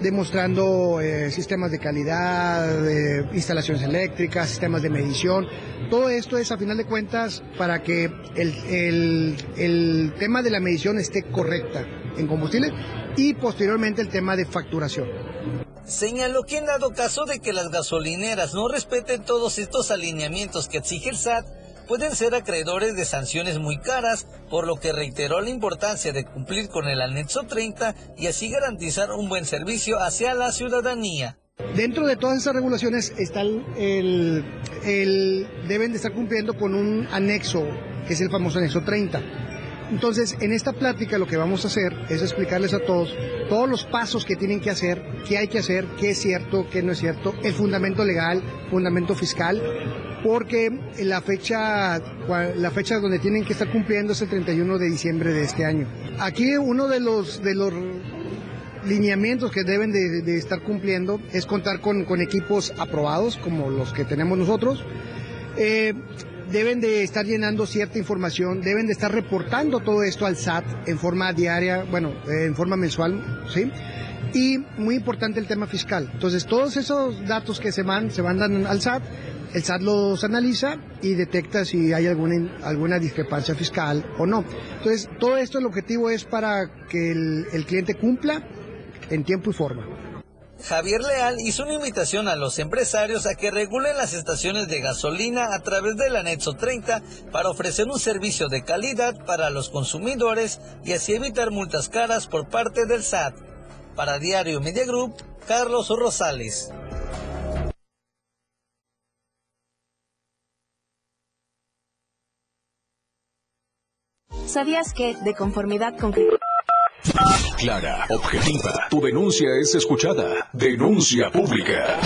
demostrando eh, sistemas de calidad, instalaciones eléctricas, sistemas de medición. Todo esto es, a final de cuentas, para que el, el, el tema de la medición esté correcta en combustible y posteriormente el tema de facturación. Señaló que en dado caso de que las gasolineras no respeten todos estos alineamientos que exige el SAT, pueden ser acreedores de sanciones muy caras, por lo que reiteró la importancia de cumplir con el anexo 30 y así garantizar un buen servicio hacia la ciudadanía. Dentro de todas esas regulaciones está el, el, el, deben de estar cumpliendo con un anexo, que es el famoso anexo 30. Entonces, en esta plática lo que vamos a hacer es explicarles a todos todos los pasos que tienen que hacer, qué hay que hacer, qué es cierto, qué no es cierto, el fundamento legal, fundamento fiscal, porque la fecha, la fecha donde tienen que estar cumpliendo es el 31 de diciembre de este año. Aquí uno de los, de los lineamientos que deben de, estar cumpliendo es contar con, equipos aprobados como los que tenemos nosotros. Eh, deben de estar llenando cierta información, deben de estar reportando todo esto al SAT en forma diaria, bueno, en forma mensual, ¿sí? Y muy importante el tema fiscal. Entonces, todos esos datos que se van, se mandan al SAT, el SAT los analiza y detecta si hay alguna, alguna discrepancia fiscal o no. Entonces, todo esto el objetivo es para que el, el cliente cumpla en tiempo y forma. Javier Leal hizo una invitación a los empresarios a que regulen las estaciones de gasolina a través del anexo 30 para ofrecer un servicio de calidad para los consumidores y así evitar multas caras por parte del SAT. Para Diario Media Group, Carlos Rosales. ¿Sabías que, de conformidad con. Clara, objetiva. Tu denuncia es escuchada. Denuncia pública.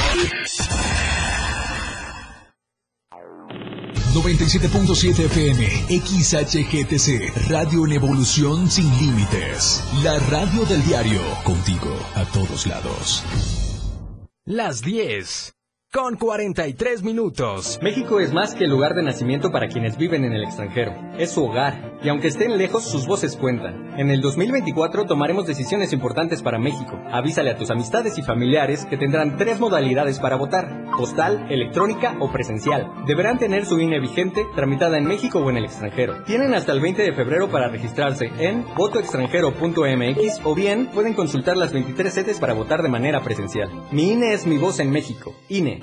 97.7 FM, XHGTC, Radio en Evolución Sin Límites. La radio del diario, contigo a todos lados. Las 10 con 43 minutos. México es más que el lugar de nacimiento para quienes viven en el extranjero. Es su hogar. Y aunque estén lejos, sus voces cuentan. En el 2024 tomaremos decisiones importantes para México. Avísale a tus amistades y familiares que tendrán tres modalidades para votar. Postal, electrónica o presencial. Deberán tener su INE vigente, tramitada en México o en el extranjero. Tienen hasta el 20 de febrero para registrarse en votoextranjero.mx o bien pueden consultar las 23 sedes para votar de manera presencial. Mi INE es mi voz en México. INE.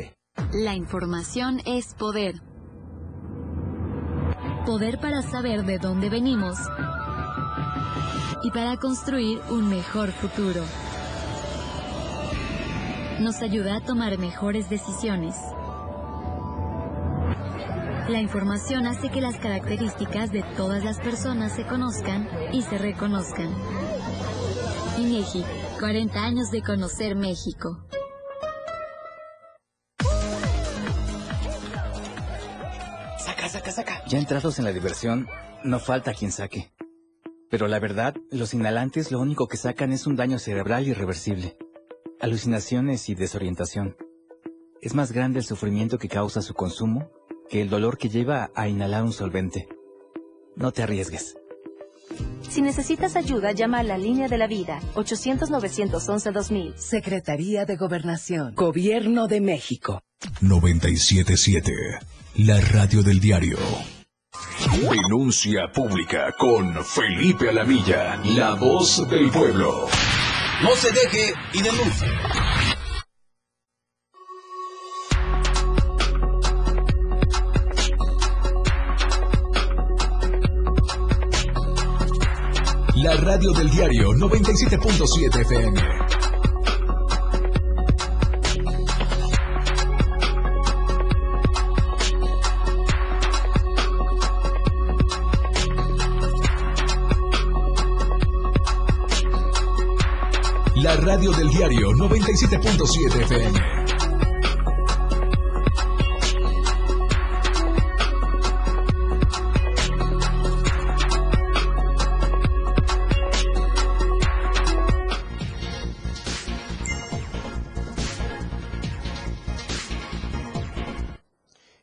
La información es poder. Poder para saber de dónde venimos. y para construir un mejor futuro. Nos ayuda a tomar mejores decisiones. La información hace que las características de todas las personas se conozcan y se reconozcan. INEGI, 40 años de conocer México. Saca, saca. Ya entrados en la diversión, no falta quien saque. Pero la verdad, los inhalantes lo único que sacan es un daño cerebral irreversible, alucinaciones y desorientación. Es más grande el sufrimiento que causa su consumo que el dolor que lleva a inhalar un solvente. No te arriesgues. Si necesitas ayuda, llama a la línea de la vida, 800-911-2000. Secretaría de Gobernación, Gobierno de México. 977, la radio del diario. Denuncia pública con Felipe Alamilla, la voz del pueblo. No se deje y denuncie. La radio del diario 97.7 FM. Del diario 97.7 FM.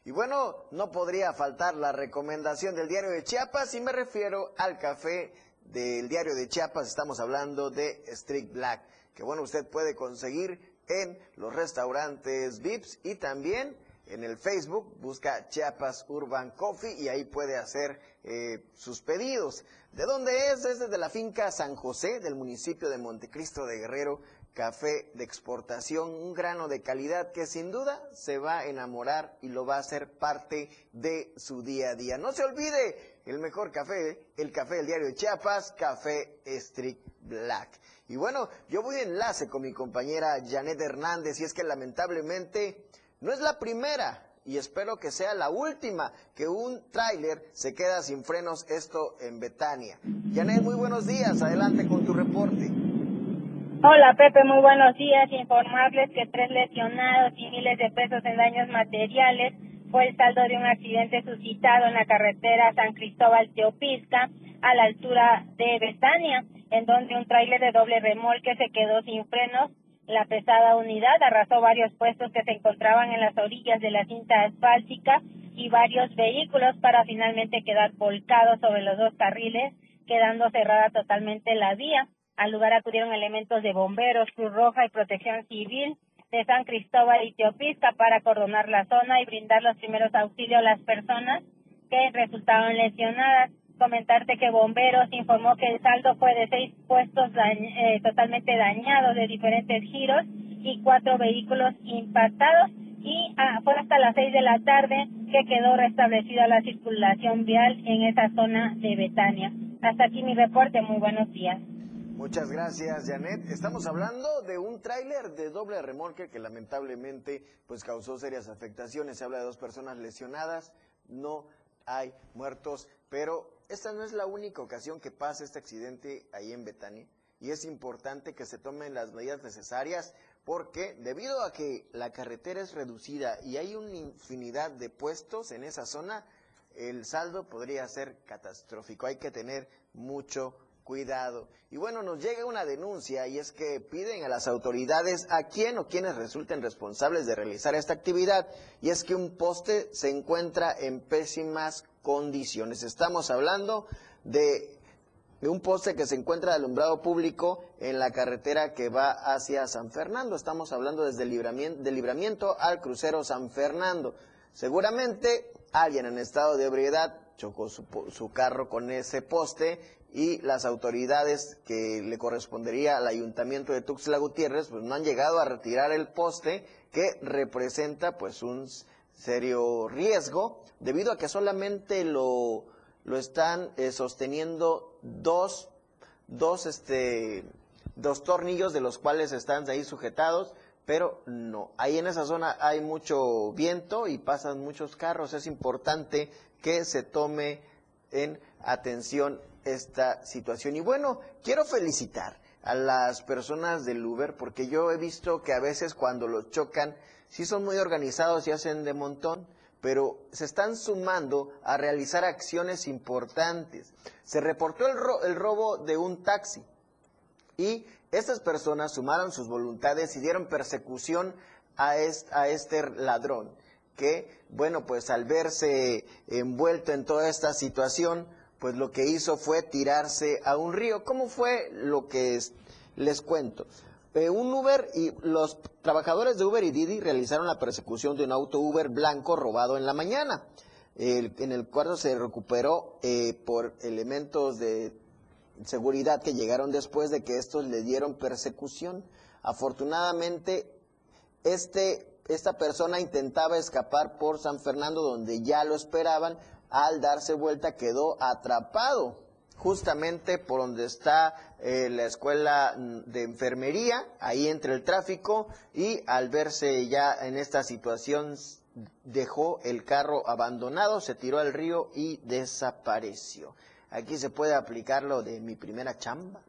Y bueno, no podría faltar la recomendación del diario de Chiapas y me refiero al café del diario de Chiapas. Estamos hablando de Street Black, que bueno, usted puede conseguir en los restaurantes VIPs y también en el Facebook, busca Chiapas Urban Coffee y ahí puede hacer eh, sus pedidos. ¿De dónde es? Es desde la finca San José del municipio de Montecristo de Guerrero. Café de exportación, un grano de calidad que sin duda se va a enamorar y lo va a hacer parte de su día a día. No se olvide, el mejor café, el café del diario Chiapas, Café Street Black. Y bueno, yo voy en enlace con mi compañera Janet Hernández y es que lamentablemente no es la primera y espero que sea la última que un tráiler se queda sin frenos, esto en Betania. Janet, muy buenos días, adelante con tu reporte. Hola Pepe, muy buenos días. Informarles que tres lesionados y miles de pesos en daños materiales fue el saldo de un accidente suscitado en la carretera San Cristóbal Teopisca a la altura de Betania, en donde un tráiler de doble remolque se quedó sin frenos. La pesada unidad arrasó varios puestos que se encontraban en las orillas de la cinta asfáltica y varios vehículos para finalmente quedar volcados sobre los dos carriles, quedando cerrada totalmente la vía. Al lugar acudieron elementos de bomberos, Cruz Roja y Protección Civil de San Cristóbal y Teopisca para acordonar la zona y brindar los primeros auxilios a las personas que resultaron lesionadas. Comentarte que Bomberos informó que el saldo fue de seis puestos eh, totalmente dañados de diferentes giros y cuatro vehículos impactados y ah, fue hasta las seis de la tarde que quedó restablecida la circulación vial en esa zona de Betania. Hasta aquí mi reporte. Muy buenos días. Muchas gracias, Janet. Estamos hablando de un tráiler de doble remolque que lamentablemente pues causó serias afectaciones. Se habla de dos personas lesionadas, no hay muertos, pero esta no es la única ocasión que pasa este accidente ahí en Betania y es importante que se tomen las medidas necesarias porque debido a que la carretera es reducida y hay una infinidad de puestos en esa zona, el saldo podría ser catastrófico. Hay que tener mucho cuidado. Y bueno, nos llega una denuncia y es que piden a las autoridades a quién o quienes resulten responsables de realizar esta actividad y es que un poste se encuentra en pésimas condiciones. Estamos hablando de, un poste que se encuentra alumbrado público en la carretera que va hacia San Fernando. Estamos hablando desde el libramiento, al crucero San Fernando. Seguramente alguien en estado de ebriedad chocó su, su carro con ese poste y las autoridades que le correspondería al ayuntamiento de Tuxtla Gutiérrez pues no han llegado a retirar el poste que representa pues un serio riesgo debido a que solamente lo, lo están eh, sosteniendo dos dos, este, dos tornillos de los cuales están ahí sujetados, pero no. Ahí en esa zona hay mucho viento y pasan muchos carros. Es importante que se tome en atención esta situación. Y bueno, quiero felicitar a las personas del Uber porque yo he visto que a veces cuando los chocan, sí son muy organizados y hacen de montón, pero se están sumando a realizar acciones importantes. Se reportó el, el robo de un taxi y estas personas sumaron sus voluntades y dieron persecución a, a este ladrón, que, bueno, pues al verse envuelto en toda esta situación, pues lo que hizo fue tirarse a un río. ¿Cómo fue lo que les cuento? Un Uber y los trabajadores de Uber y Didi realizaron la persecución de un auto Uber blanco robado en la mañana, en el cual se recuperó eh, por elementos de seguridad que llegaron después de que estos le dieron persecución. Afortunadamente, este, esta persona intentaba escapar por San Fernando, donde ya lo esperaban. Al darse vuelta quedó atrapado justamente por donde está eh, la escuela de enfermería, ahí entre el tráfico, y al verse ya en esta situación dejó el carro abandonado, se tiró al río y desapareció. Aquí se puede aplicar lo de mi primera chamba.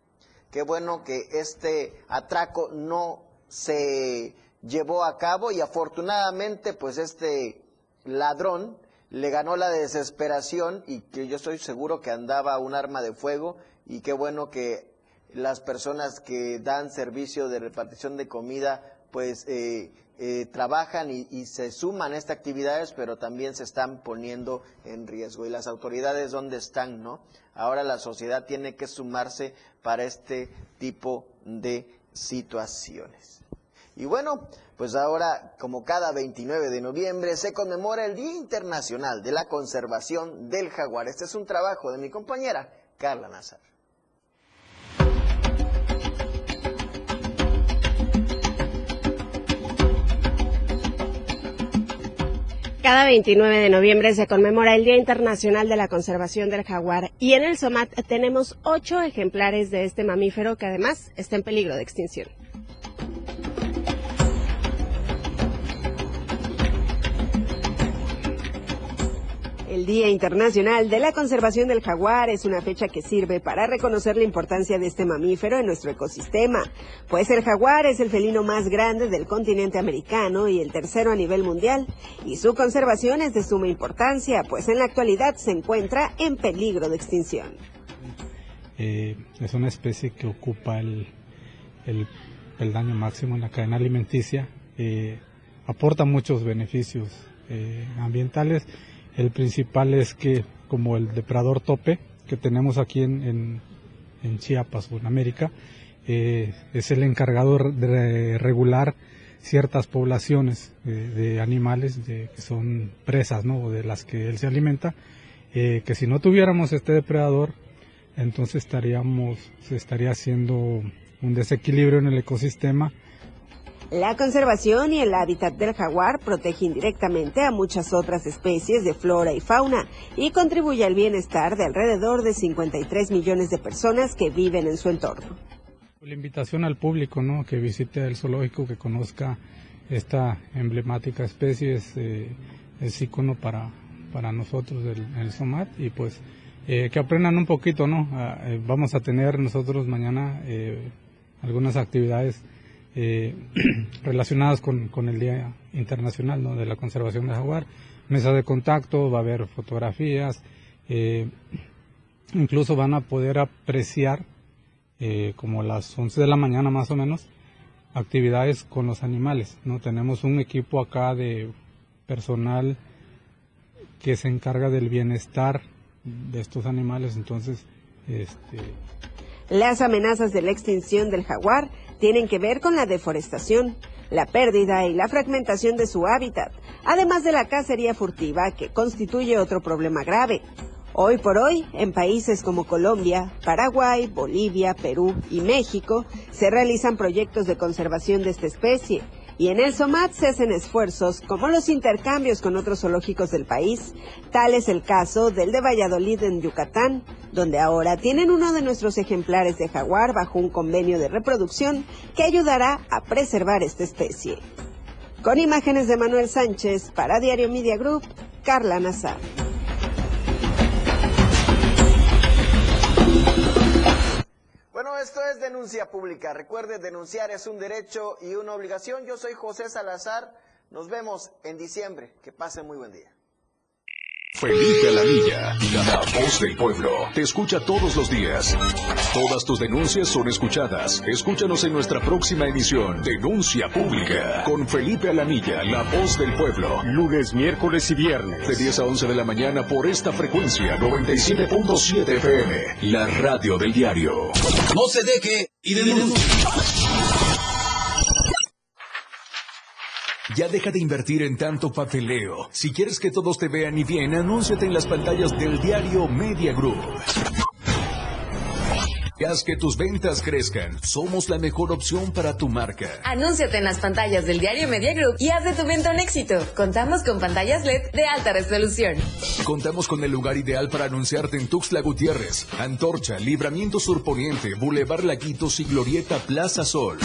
Qué bueno que este atraco no se llevó a cabo y afortunadamente pues este ladrón le ganó la desesperación y que yo estoy seguro que andaba un arma de fuego y qué bueno que las personas que dan servicio de repartición de comida pues eh, eh, trabajan y, se suman a estas actividades, pero también se están poniendo en riesgo. ¿Y las autoridades dónde están, no? Ahora la sociedad tiene que sumarse para este tipo de situaciones. Y bueno, pues ahora, como cada 29 de noviembre, se conmemora el Día Internacional de la Conservación del Jaguar. Este es un trabajo de mi compañera Carla Nazar. Cada 29 de noviembre se conmemora el Día Internacional de la Conservación del Jaguar y en el SOMAT tenemos ocho ejemplares de este mamífero que además está en peligro de extinción. El Día Internacional de la Conservación del Jaguar es una fecha que sirve para reconocer la importancia de este mamífero en nuestro ecosistema, pues el jaguar es el felino más grande del continente americano y el tercero a nivel mundial, y su conservación es de suma importancia, pues en la actualidad se encuentra en peligro de extinción. Eh, es una especie que ocupa el, daño máximo en la cadena alimenticia, eh, aporta muchos beneficios eh, ambientales el principal es que, como el depredador tope que tenemos aquí en, Chiapas o en América, eh, es el encargado de regular ciertas poblaciones de animales que son presas, ¿no? de las que él se alimenta, eh, que si no tuviéramos este depredador, entonces estaríamos, se estaría haciendo un desequilibrio en el ecosistema la conservación y el hábitat del jaguar protege indirectamente a muchas otras especies de flora y fauna y contribuye al bienestar de alrededor de 53 millones de personas que viven en su entorno. La invitación al público, ¿no? Que visite el zoológico, que conozca esta emblemática especie, es, eh, icono para, para nosotros el, el SOMAT y pues eh, que aprendan un poquito, ¿no? Ah, eh, vamos a tener nosotros mañana algunas actividades eh, *clears throat* relacionadas con, el Día Internacional de la Conservación del Jaguar. Mesa de contacto, va a haber fotografías, eh, incluso van a poder apreciar, eh, como las 11 de la mañana más o menos, actividades con los animales. ¿no? Tenemos un equipo acá de personal que se encarga del bienestar de estos animales, entonces... Este... Las amenazas de la extinción del jaguar tienen que ver con la deforestación, la pérdida y la fragmentación de su hábitat, además de la cacería furtiva que constituye otro problema grave. Hoy por hoy, en países como Colombia, Paraguay, Bolivia, Perú y México, se realizan proyectos de conservación de esta especie Y en el SOMAT se hacen esfuerzos como los intercambios con otros zoológicos del país. Tal es el caso del de Valladolid en Yucatán, donde ahora tienen uno de nuestros ejemplares de jaguar bajo un convenio de reproducción que ayudará a preservar esta especie. Con imágenes de Manuel Sánchez para Diario Media Group, Carla Nazar. Esto es denuncia pública. Recuerde, denunciar es un derecho y una obligación. Yo soy José Salazar. Nos vemos en diciembre. Que pasen muy buen día. Felipe Alamilla, la voz del pueblo, te escucha todos los días. Todas tus denuncias son escuchadas. Escúchanos en nuestra próxima emisión, Denuncia Pública, con Felipe Alamilla, la voz del pueblo. Lunes, miércoles y viernes. De 10 a 11 de la mañana por esta frecuencia, 97.7 FM, la radio del diario. No se deje y denuncie. Ya deja de invertir en tanto papeleo. Si quieres que todos te vean y bien, anúnciate en las pantallas del diario Media Group. Haz que tus ventas crezcan. Somos la mejor opción para tu marca. Anúnciate en las pantallas del diario Media Group y haz de tu venta un éxito. Contamos con pantallas LED de alta resolución. Contamos con el lugar ideal para anunciarte en Tuxtla Gutiérrez, Antorcha, Libramiento Surponiente, Boulevard Laguitos y Glorieta Plaza Sol.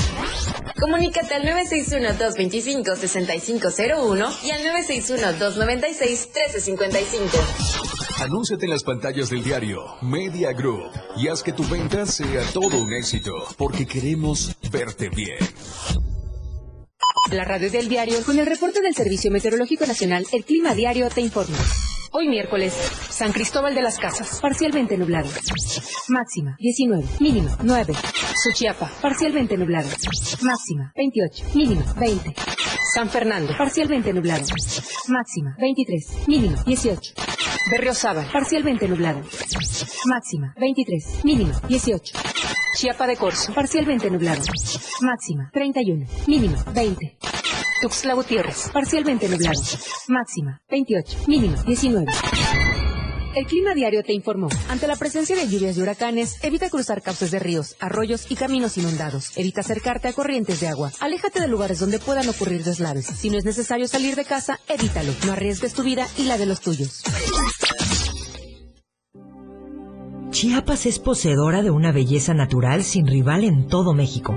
Comunícate al 961-225-6501 y al 961-296-1355. Anúnciate en las pantallas del diario Media Group y haz que tu venta sea todo un éxito, porque queremos verte bien. La radio del diario, con el reporte del Servicio Meteorológico Nacional, el Clima Diario te informa. Hoy miércoles, San Cristóbal de las Casas, parcialmente nublado. Máxima, 19, mínima, 9. Suchiapa, parcialmente nublado. Máxima, 28, mínima, 20. San Fernando, parcialmente nublado. Máxima, 23, mínima, 18. Berriozábal, parcialmente nublado. Máxima, 23, mínima, 18. Chiapa de Corzo, parcialmente nublado. Máxima, 31, mínima, 20. Tuxtla Gutiérrez, parcialmente nublado. Máxima, 28, mínima, 19. El clima diario te informó. Ante la presencia de lluvias y huracanes, evita cruzar cauces de ríos, arroyos y caminos inundados. Evita acercarte a corrientes de agua. Aléjate de lugares donde puedan ocurrir deslaves. Si no es necesario salir de casa, evítalo. No arriesgues tu vida y la de los tuyos. Chiapas es poseedora de una belleza natural sin rival en todo México.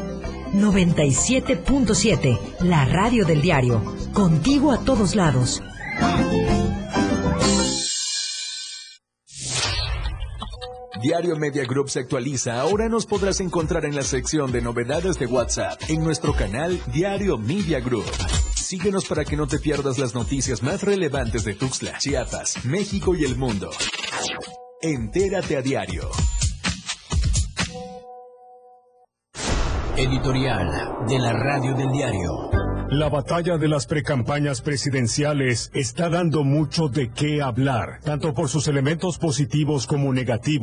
97.7, la radio del diario, contigo a todos lados. Diario Media Group se actualiza. Ahora nos podrás encontrar en la sección de novedades de WhatsApp en nuestro canal Diario Media Group. Síguenos para que no te pierdas las noticias más relevantes de Tuxtla, Chiapas, México y el mundo. Entérate a diario. Editorial de la Radio del Diario. La batalla de las precampañas presidenciales está dando mucho de qué hablar, tanto por sus elementos positivos como negativos.